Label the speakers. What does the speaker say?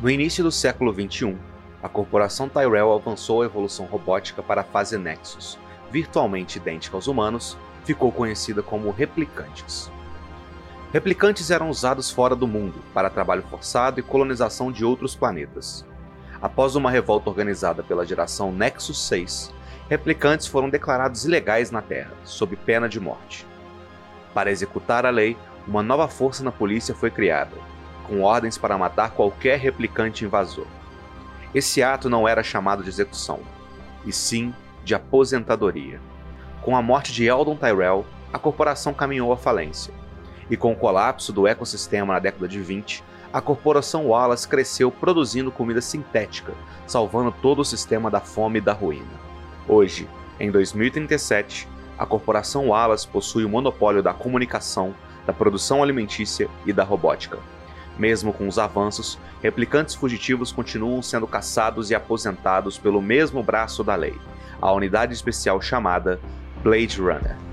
Speaker 1: No início do século XXI, a corporação Tyrell avançou a evolução robótica para a fase Nexus, virtualmente idêntica aos humanos, ficou conhecida como replicantes. Replicantes eram usados fora do mundo para trabalho forçado e colonização de outros planetas. Após uma revolta organizada pela geração Nexus 6, replicantes foram declarados ilegais na Terra, sob pena de morte. Para executar a lei, uma nova força na polícia foi criada, com ordens para matar qualquer replicante invasor. Esse ato não era chamado de execução, e sim de aposentadoria. Com a morte de Eldon Tyrell, a corporação caminhou à falência. E com o colapso do ecossistema na década de 20, a corporação Wallace cresceu produzindo comida sintética, salvando todo o sistema da fome e da ruína. Hoje, em 2037, a corporação Wallace possui o monopólio da comunicação, da produção alimentícia e da robótica. Mesmo com os avanços, replicantes fugitivos continuam sendo caçados e aposentados pelo mesmo braço da lei, a unidade especial chamada Blade Runner.